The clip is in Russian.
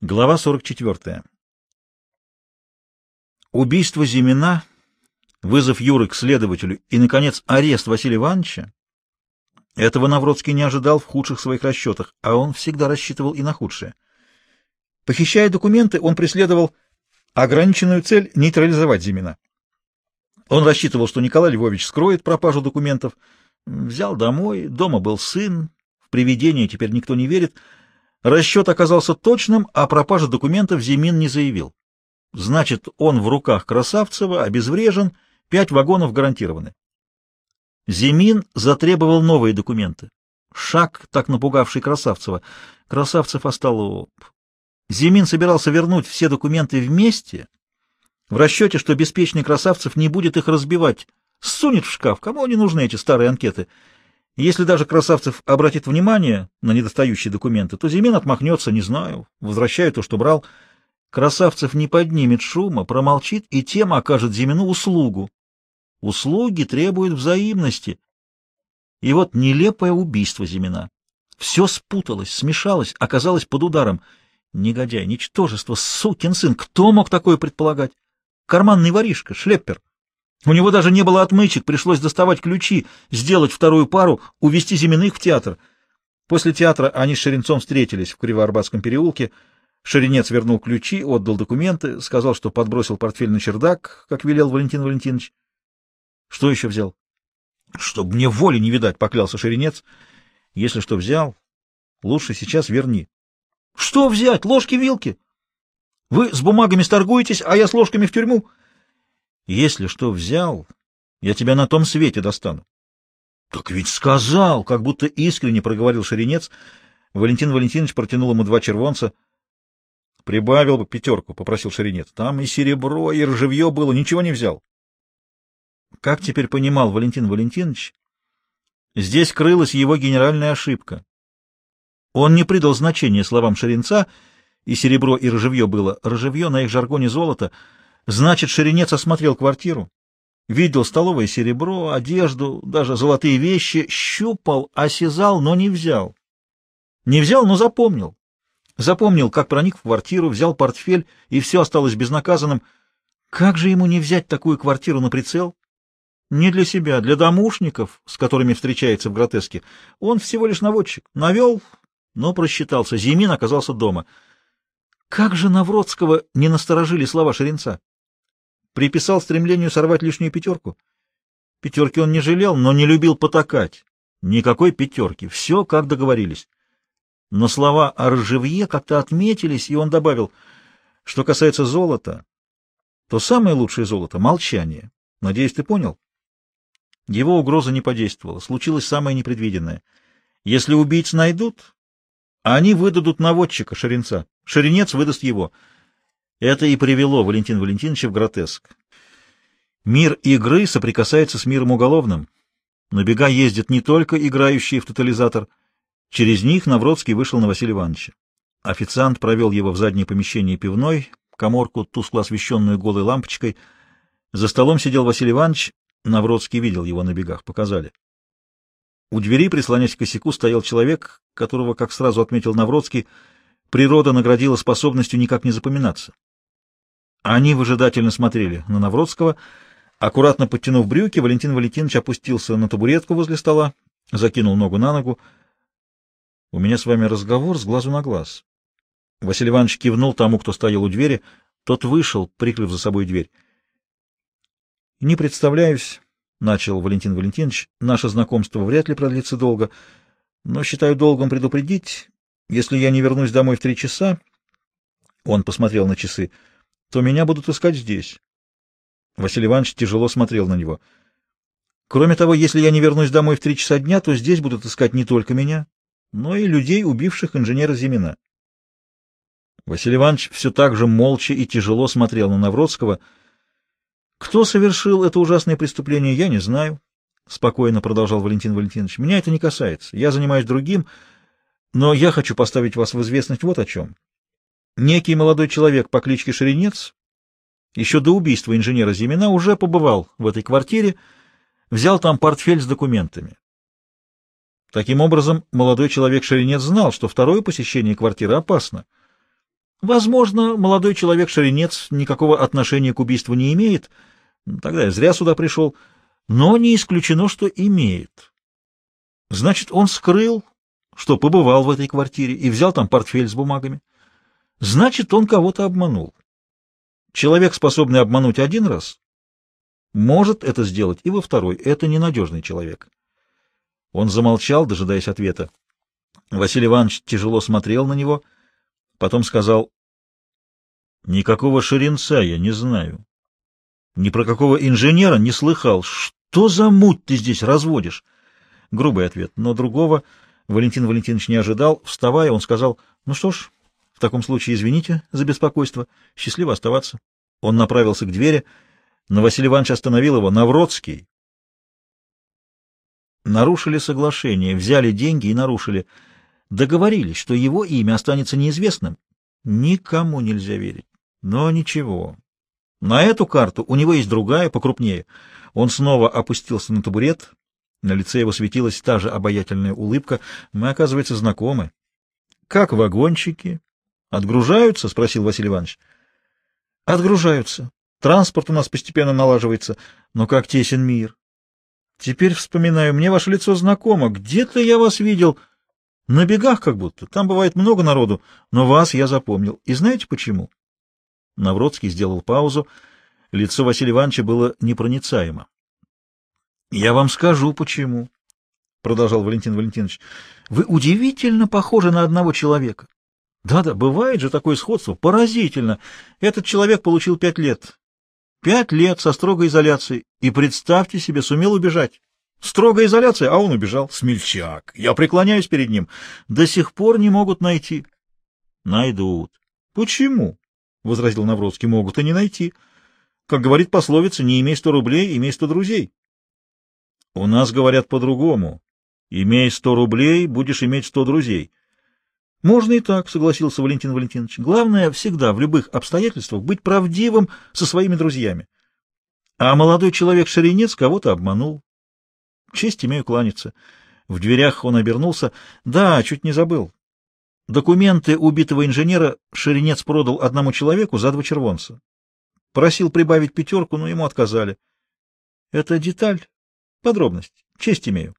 Глава 44. Убийство Зимина, вызов Юры к следователю и, наконец, арест Василия Ивановича этого Навродский не ожидал в худших своих расчетах, а он всегда рассчитывал и на худшее. Похищая документы, он преследовал ограниченную цель нейтрализовать Зимина. Он рассчитывал, что Николай Львович скроет пропажу документов, взял домой, дома был сын, в привидение теперь никто не верит — Расчет оказался точным, а пропажа документов Зимин не заявил. Значит, он в руках Красавцева, обезврежен, пять вагонов гарантированы. Зимин затребовал новые документы. Шаг, так напугавший Красавцева. Красавцев остолоп. Зимин собирался вернуть все документы вместе, в расчете, что беспечный Красавцев не будет их разбивать. Сунет в шкаф. Кому они нужны, эти старые анкеты? Если даже Красавцев обратит внимание на недостающие документы, то Зимин отмахнется, не знаю, возвращает то, что брал. Красавцев не поднимет шума, промолчит, и тем окажет Зимину услугу. Услуги требуют взаимности. И вот нелепое убийство Зимина. Все спуталось, смешалось, оказалось под ударом. Негодяй, ничтожество, сукин сын, кто мог такое предполагать? Карманный воришка, шлеппер. У него даже не было отмычек, пришлось доставать ключи, сделать вторую пару, увезти Зиминых в театр. После театра они с Шеренцом встретились в Кривоарбатском переулке. Шеренец вернул ключи, отдал документы, сказал, что подбросил портфель на чердак, как велел Валентин Валентинович. Что еще взял? — Чтоб мне воли не видать, — поклялся Шеренец. — Если что взял, лучше сейчас верни. — Что взять? Ложки-вилки? Вы с бумагами сторгуетесь, а я с ложками в тюрьму? — если что взял, я тебя на том свете достану. — Так ведь сказал, как будто искренне проговорил Шеренец. Валентин Валентинович протянул ему два червонца. — Прибавил бы пятерку, — попросил Шеренец. — Там и серебро, и ржевье было, ничего не взял. Как теперь понимал Валентин Валентинович, здесь крылась его генеральная ошибка. Он не придал значения словам Шеренца, и серебро, и ржевье было. Ржевье на их жаргоне золото — Значит, Шеренец осмотрел квартиру, видел столовое серебро, одежду, даже золотые вещи, щупал, осязал, но не взял. Не взял, но запомнил. Запомнил, как проник в квартиру, взял портфель, и все осталось безнаказанным. Как же ему не взять такую квартиру на прицел? Не для себя, для домушников, с которыми встречается в гротеске. Он всего лишь наводчик. Навел, но просчитался. Зимин оказался дома. Как же Навродского не насторожили слова Шеренца? Приписал стремлению сорвать лишнюю пятерку. Пятерки он не жалел, но не любил потакать. Никакой пятерки. Все, как договорились. Но слова о ржевье как-то отметились, и он добавил, что касается золота, то самое лучшее золото — молчание. Надеюсь, ты понял? Его угроза не подействовала. Случилось самое непредвиденное. Если убийц найдут, они выдадут наводчика, Шеренца. Шеренец выдаст его — это и привело Валентин Валентиновича в гротеск. Мир игры соприкасается с миром уголовным. На бега ездят не только играющие в тотализатор. Через них Навродский вышел на Василия Ивановича. Официант провел его в заднее помещение пивной, коморку, тускло освещенную голой лампочкой. За столом сидел Василий Иванович. Навродский видел его на бегах, показали. У двери, прислонясь к косяку, стоял человек, которого, как сразу отметил Навродский, природа наградила способностью никак не запоминаться. Они выжидательно смотрели на Навродского. Аккуратно подтянув брюки, Валентин Валентинович опустился на табуретку возле стола, закинул ногу на ногу. — У меня с вами разговор с глазу на глаз. Василий Иванович кивнул тому, кто стоял у двери. Тот вышел, прикрыв за собой дверь. — Не представляюсь, — начал Валентин Валентинович, — наше знакомство вряд ли продлится долго, но считаю долгом предупредить, если я не вернусь домой в три часа... Он посмотрел на часы — то меня будут искать здесь. Василий Иванович тяжело смотрел на него. Кроме того, если я не вернусь домой в три часа дня, то здесь будут искать не только меня, но и людей, убивших инженера Зимина. Василий Иванович все так же молча и тяжело смотрел на Навродского. «Кто совершил это ужасное преступление, я не знаю», — спокойно продолжал Валентин Валентинович. «Меня это не касается. Я занимаюсь другим, но я хочу поставить вас в известность вот о чем. Некий молодой человек по кличке Шеренец еще до убийства инженера Зимина уже побывал в этой квартире, взял там портфель с документами. Таким образом, молодой человек Шеренец знал, что второе посещение квартиры опасно. Возможно, молодой человек Шаренец никакого отношения к убийству не имеет. Тогда я зря сюда пришел. Но не исключено, что имеет. Значит, он скрыл, что побывал в этой квартире и взял там портфель с бумагами. Значит, он кого-то обманул. Человек, способный обмануть один раз, может это сделать и во второй. Это ненадежный человек. Он замолчал, дожидаясь ответа. Василий Иванович тяжело смотрел на него, потом сказал, «Никакого ширинца я не знаю. Ни про какого инженера не слыхал. Что за муть ты здесь разводишь?» Грубый ответ, но другого Валентин Валентинович не ожидал. Вставая, он сказал, «Ну что ж, в таком случае извините за беспокойство. Счастливо оставаться». Он направился к двери, но Василий Иванович остановил его. «Навродский!» Нарушили соглашение, взяли деньги и нарушили. Договорились, что его имя останется неизвестным. Никому нельзя верить. Но ничего. На эту карту у него есть другая, покрупнее. Он снова опустился на табурет. На лице его светилась та же обаятельная улыбка. Мы, оказывается, знакомы. — Как вагончики? — Отгружаются? — спросил Василий Иванович. — Отгружаются. Транспорт у нас постепенно налаживается. Но как тесен мир. Теперь вспоминаю, мне ваше лицо знакомо. Где-то я вас видел. На бегах как будто. Там бывает много народу. Но вас я запомнил. И знаете почему? Навродский сделал паузу. Лицо Василия Ивановича было непроницаемо. — Я вам скажу, почему, — продолжал Валентин Валентинович. — Вы удивительно похожи на одного человека. Да-да, бывает же такое сходство. Поразительно. Этот человек получил пять лет. Пять лет со строгой изоляцией. И представьте себе, сумел убежать. Строгая изоляция, а он убежал. Смельчак. Я преклоняюсь перед ним. До сих пор не могут найти. Найдут. Почему? — возразил Навродский. — Могут и не найти. Как говорит пословица, не имей сто рублей, имей сто друзей. У нас говорят по-другому. Имей сто рублей, будешь иметь сто друзей. Можно и так, согласился Валентин Валентинович. Главное всегда, в любых обстоятельствах, быть правдивым со своими друзьями. А молодой человек Шаренец кого-то обманул. Честь имею кланяться. В дверях он обернулся. Да, чуть не забыл. Документы убитого инженера Шеренец продал одному человеку за два червонца. Просил прибавить пятерку, но ему отказали. Это деталь, подробность. Честь имею.